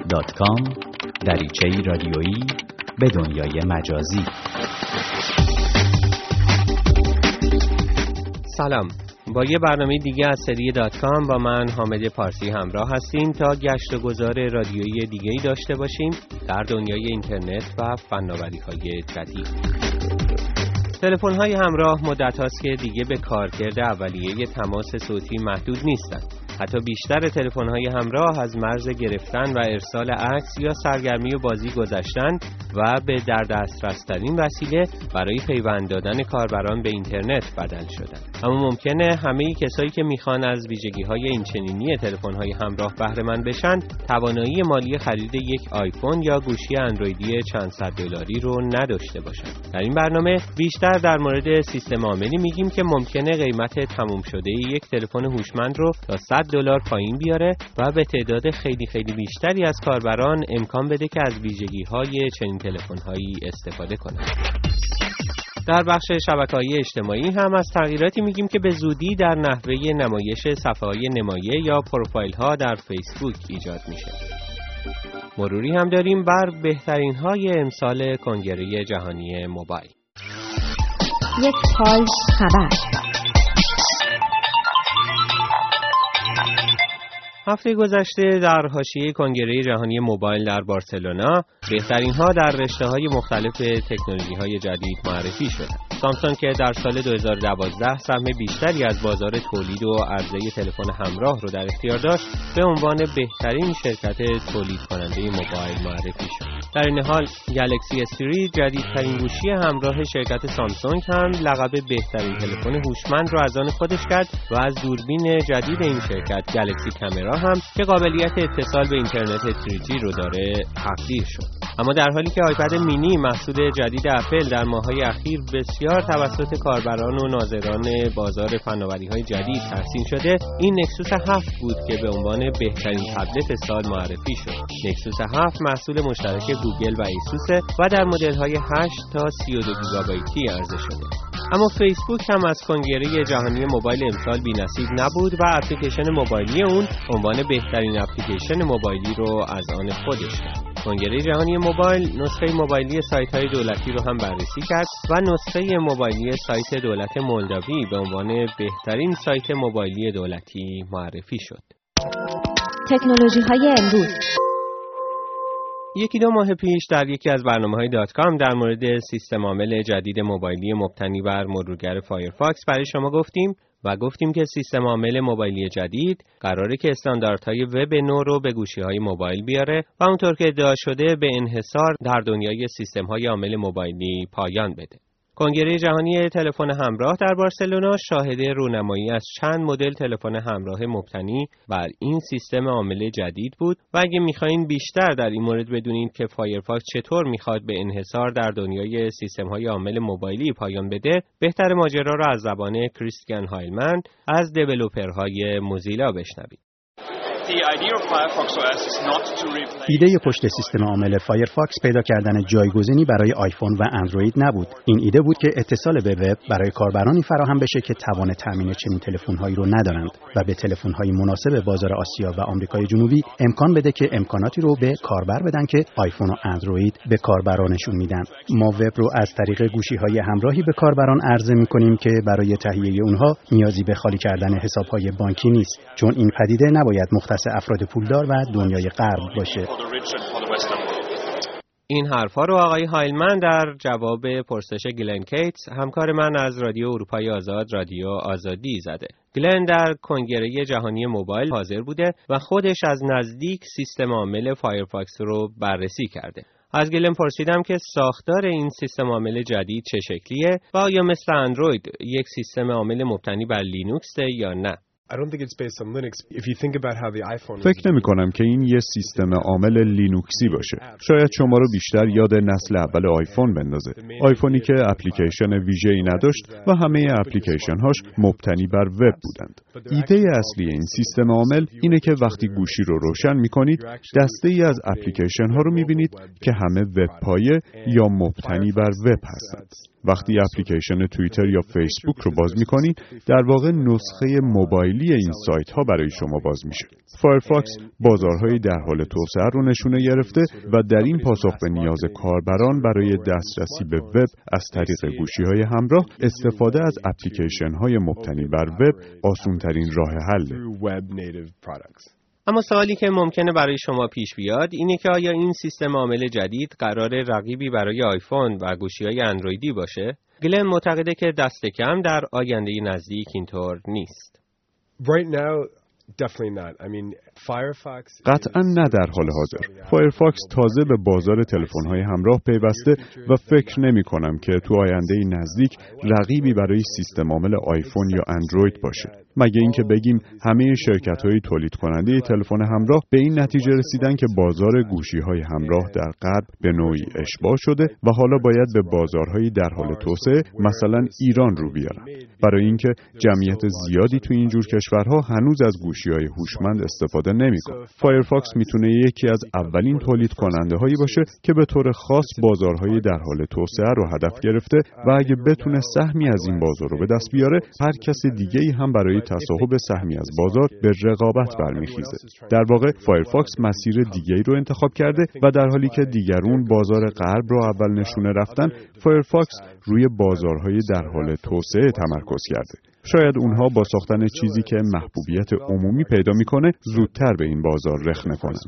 www.facebook.com دریچه رادیویی به دنیای مجازی. سلام. با یه برنامه دیگه از سری دات کام با من حامد پارسی همراه هستیم تا گشت و گذار رادیویی دیگه ای داشته باشیم در دنیای اینترنت و فناوری های جدید. تلفن های همراه مدت هاست که دیگه به کارکرد اولیه تماس صوتی محدود نیستند. حتی بیشتر تلفن‌های همراه از مرز گرفتن و ارسال عکس یا سرگرمی و بازی گذشتن و به در دسترس وسیله برای پیوند دادن کاربران به اینترنت بدل شدن. اما ممکنه همه کسایی که می‌خوان از ویژگی های اینچنینی تلفن های همراه بهره مند بشن توانایی مالی خرید یک آیفون یا گوشی اندرویدی چند صد دلاری رو نداشته باشن. در این برنامه بیشتر در مورد سیستم عاملی میگیم که ممکنه قیمت تموم شده یک تلفن هوشمند رو تا 100 دلار پایین بیاره و به تعداد خیلی خیلی بیشتری از کاربران امکان بده که از ویژگی های چنین تلفن هایی استفاده کنند. در بخش شبکه های اجتماعی هم از تغییراتی میگیم که به زودی در نحوه نمایش صفحه های نمایه یا پروفایل ها در فیسبوک ایجاد میشه. مروری هم داریم بر بهترین های امسال کنگره جهانی موبایل. یک خبر هفته گذشته در حاشیه کنگره جهانی موبایل در بارسلونا بهترین ها در رشته های مختلف تکنولوژی های جدید معرفی شد. سامسونگ که در سال 2012 سهم بیشتری از بازار تولید و عرضه تلفن همراه رو در اختیار داشت به عنوان بهترین شرکت تولید کننده موبایل معرفی شد. در این حال گلکسی استری جدیدترین گوشی همراه شرکت سامسونگ هم لقب بهترین تلفن هوشمند را از آن خودش کرد و از دوربین جدید این شرکت گلکسی کامرا هم که قابلیت اتصال به اینترنت 3G رو داره تقدیر شد. اما در حالی که آیپد مینی محصول جدید اپل در ماههای اخیر بسیار توسط کاربران و ناظران بازار فناوری های جدید تحسین شده این نکسوس 7 بود که به عنوان بهترین تبلت سال معرفی شد. نکسوس 7 محصول مشترک گوگل و ایسوس و در مدل های 8 تا 32 گیگابایتی عرضه شده. اما فیسبوک هم از کنگره جهانی موبایل امسال بینصیب نبود و اپلیکیشن موبایلی اون عنوان بهترین اپلیکیشن موبایلی رو از آن خودش کرد. کنگره جهانی موبایل نسخه موبایلی سایت های دولتی رو هم بررسی کرد و نسخه موبایلی سایت دولت مولداوی به عنوان بهترین سایت موبایلی دولتی معرفی شد. تکنولوژی های امروز یکی دو ماه پیش در یکی از برنامه های دات کام در مورد سیستم عامل جدید موبایلی مبتنی بر مرورگر فایرفاکس برای شما گفتیم و گفتیم که سیستم عامل موبایلی جدید قراره که استانداردهای وب نو رو به گوشی های موبایل بیاره و اونطور که ادعا شده به انحصار در دنیای سیستم های عامل موبایلی پایان بده. کنگره جهانی تلفن همراه در بارسلونا شاهد رونمایی از چند مدل تلفن همراه مبتنی بر این سیستم عامل جدید بود و اگه می‌خواین بیشتر در این مورد بدونید که فایرفاکس چطور می‌خواد به انحصار در دنیای سیستم های عامل موبایلی پایان بده بهتر ماجرا را از زبان کریستیان هایلمن از developer های موزیلا بشنوید. ایده پشت سیستم عامل فایرفاکس پیدا کردن جایگزینی برای آیفون و اندروید نبود. این ایده بود که اتصال به وب برای کاربرانی فراهم بشه که توان تامین چنین تلفن‌هایی رو ندارند و به تلفن‌های مناسب بازار آسیا و آمریکای جنوبی امکان بده که امکاناتی رو به کاربر بدن که آیفون و اندروید به کاربرانشون میدن. ما وب رو از طریق گوشی‌های همراهی به کاربران عرضه می‌کنیم که برای تهیه اونها نیازی به خالی کردن حساب‌های بانکی نیست چون این پدیده نباید مختص افراد پولدار و دنیای غرب باشه. این حرفا رو آقای هایلمن در جواب پرسش گلن کیتس همکار من از رادیو اروپای آزاد رادیو آزادی زده. گلن در کنگره جهانی موبایل حاضر بوده و خودش از نزدیک سیستم عامل فایرفاکس رو بررسی کرده. از گلن پرسیدم که ساختار این سیستم عامل جدید چه شکلیه و آیا مثل اندروید یک سیستم عامل مبتنی بر لینوکسه یا نه. فکر نمی کنم که این یه سیستم عامل لینوکسی باشه. شاید شما رو بیشتر یاد نسل اول آیفون بندازه. آیفونی که اپلیکیشن ویژه‌ای نداشت و همه اپلیکیشن هاش مبتنی بر وب بودند. ایده اصلی این سیستم عامل اینه که وقتی گوشی رو روشن می کنید دسته ای از اپلیکیشن ها رو می بینید که همه وب پایه یا مبتنی بر وب هستند. وقتی اپلیکیشن توییتر یا فیسبوک رو باز می‌کنید در واقع نسخه موبایلی این سایت ها برای شما باز میشه. فایرفاکس بازارهای در حال توسعه رو نشونه گرفته و در این پاسخ به نیاز کاربران برای دسترسی به وب از طریق گوشی های همراه استفاده از اپلیکیشن های مبتنی بر وب آسونترین راه حله. اما سوالی که ممکنه برای شما پیش بیاد اینه که آیا این سیستم عامل جدید قراره رقیبی برای آیفون و گوشی های اندرویدی باشه؟ گلن معتقده که دست کم در آینده نزدیک اینطور نیست. قطعا نه در حال حاضر. فایرفاکس تازه به بازار تلفن‌های همراه پیوسته و فکر نمی کنم که تو آینده نزدیک رقیبی برای سیستم عامل آیفون یا اندروید باشه. مگه اینکه بگیم همه شرکت های تولید کننده تلفن همراه به این نتیجه رسیدن که بازار گوشی های همراه در غرب به نوعی اشباع شده و حالا باید به بازارهایی در حال توسعه مثلا ایران رو بیارن. برای اینکه جمعیت زیادی تو اینجور کشورها هنوز از گوشی های هوشمند استفاده نمی‌کنه. فایرفاکس می‌تونه یکی از اولین تولید کننده هایی باشه که به طور خاص بازارهای در حال توسعه رو هدف گرفته و اگه بتونه سهمی از این بازار رو به دست بیاره هر کس دیگه ای هم برای تصاحب سهمی از بازار به رقابت برمیخیزه. در واقع فایرفاکس مسیر دیگری رو انتخاب کرده و در حالی که دیگرون بازار غرب رو اول نشونه رفتن فایرفاکس روی بازارهای در حال توسعه تمرکز کرده. شاید اونها با ساختن چیزی که محبوبیت عمومی پیدا می‌کنه زودتر به این بازار رخنه کنند.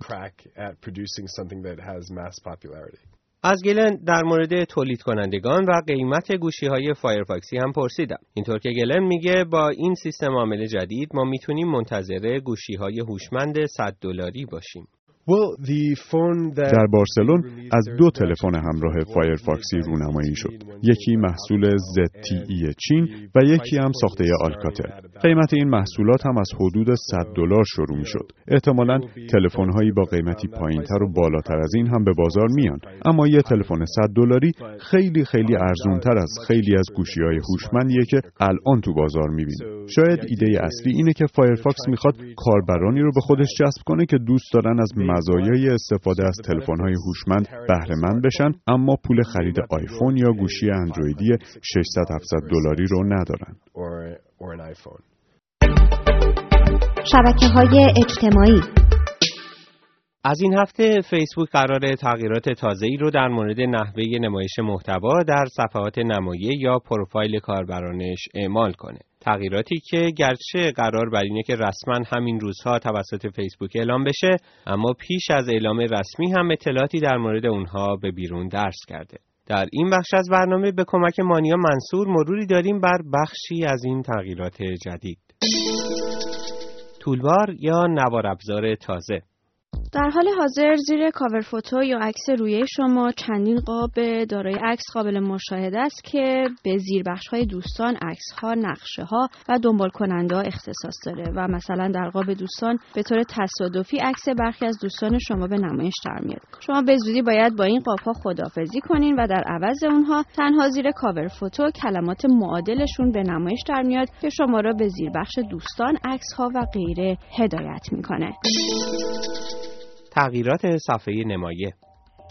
از گلن در مورد تولید کنندگان و قیمت گوشی های فایرفاکسی هم پرسیدم. اینطور که گلن میگه با این سیستم عامل جدید ما می‌تونیم منتظر گوشی های هوشمند 100 دلاری باشیم. در بارسلون از دو تلفن همراه فایرفاکسی رونمایی شد. یکی محصول ZTE چین و یکی هم ساخته آلکاتل. قیمت این محصولات هم از حدود 100 دلار شروع می شد. احتمالا تلفن‌هایی با قیمتی پایینتر و بالاتر از این هم به بازار میان. اما یه تلفن 100 دلاری خیلی خیلی ارزونتر از خیلی از گوشی‌های هوشمندیه که الان تو بازار می‌بینیم. شاید ایده اصلی اینه که فایرفاکس می‌خواد کاربرانی رو به خودش جذب کنه که دوست دارن از مزایای استفاده از تلفن‌های هوشمند بهره‌مند بشن اما پول خرید آیفون یا گوشی اندرویدی 600 700 دلاری رو ندارن. شبکه های اجتماعی از این هفته فیسبوک قرار تغییرات تازه‌ای رو در مورد نحوه نمایش محتوا در صفحات نمایه یا پروفایل کاربرانش اعمال کنه. تغییراتی که گرچه قرار بر اینه که رسما همین روزها توسط فیسبوک اعلام بشه اما پیش از اعلام رسمی هم اطلاعاتی در مورد اونها به بیرون درس کرده. در این بخش از برنامه به کمک مانیا منصور مروری داریم بر بخشی از این تغییرات جدید. طولبار یا نوار ابزار تازه در حال حاضر زیر کاور فوتو یا عکس روی شما چندین قاب دارای عکس قابل مشاهده است که به زیر بخش های دوستان عکس ها نقشه ها و دنبال کننده ها اختصاص داره و مثلا در قاب دوستان به طور تصادفی عکس برخی از دوستان شما به نمایش در میاد. شما به زودی باید با این قاب ها خدافزی کنین و در عوض اونها تنها زیر کاور فوتو کلمات معادلشون به نمایش در میاد که شما را به زیر بخش دوستان عکس ها و غیره هدایت می‌کنه. تغییرات صفحه نمایه.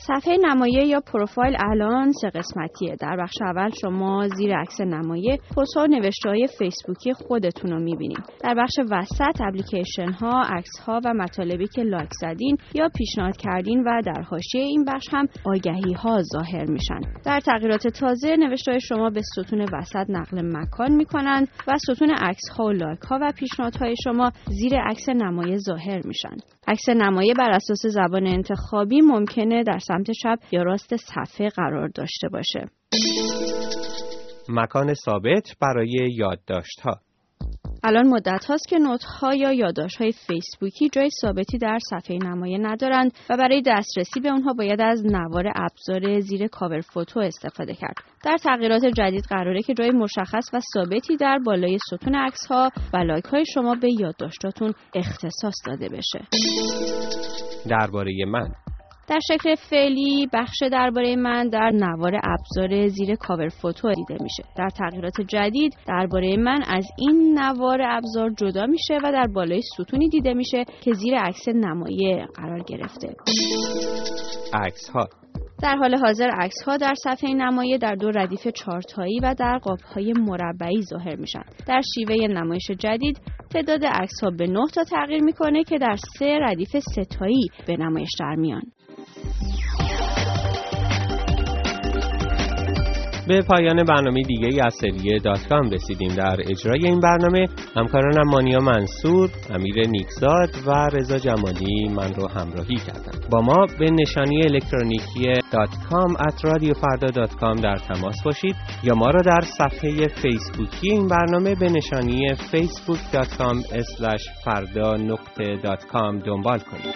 صفحه نمایه یا پروفایل الان سه قسمتیه؟ در بخش اول شما زیر عکس نمایه پست ها نوشته های فیسبوکی خودتون رو می‌بینید. در بخش وسط اپلیکیشن ها عکس ها و مطالبی که لایک زدین یا پیشنهاد کردین و در حاشیه این بخش هم آگهی ها ظاهر میشن. در تغییرات تازه نوشته های شما به ستون وسط نقل مکان می‌کنند و ستون عکس ها و لایک ها و پیشنهادهای شما زیر عکس نمایه ظاهر میشن. عکس نمایه بر اساس زبان انتخابی ممکنه در سمت چپ یا راست صفحه قرار داشته باشه. مکان ثابت برای یادداشت ها الان مدت هاست که note ها یا یادداشت های فیسبوکی جای ثابتی در صفحه نمایه ندارند و برای دسترسی به اونها باید از نوار ابزار زیر cover photo استفاده کرد. در تغییرات جدید قراره که جای مشخص و ثابتی در بالای ستون عکس ها و لایک های شما به یادداشتاتون اختصاص داده بشه. درباره من در شکل فعلی بخش درباره من در نوار ابزار زیر کاور فوتو دیده میشه در تغییرات جدید درباره من از این نوار ابزار جدا میشه و در بالای ستونی دیده میشه که زیر عکس نمایه قرار گرفته عکس ها در حال حاضر عکس ها در صفحه نمایه در دو ردیف چارتایی و در قاب های مربعی ظاهر میشن. در شیوه نمایش جدید تعداد عکس ها به 9 تا تغییر می‌کنه که در سه ردیف سه تایی به نمایش در میان. به پایان برنامه دیگه ای از سری دات کام رسیدیم. در اجرای این برنامه همکارانم مانیا منصور، امیر نیکزاد و رضا جمالی من رو همراهی کردن با ما به نشانی الکترونیکی دات کام در تماس باشید یا ما را در صفحه فیسبوکی این برنامه به نشانی facebook.com فردا نقطه دنبال کنید.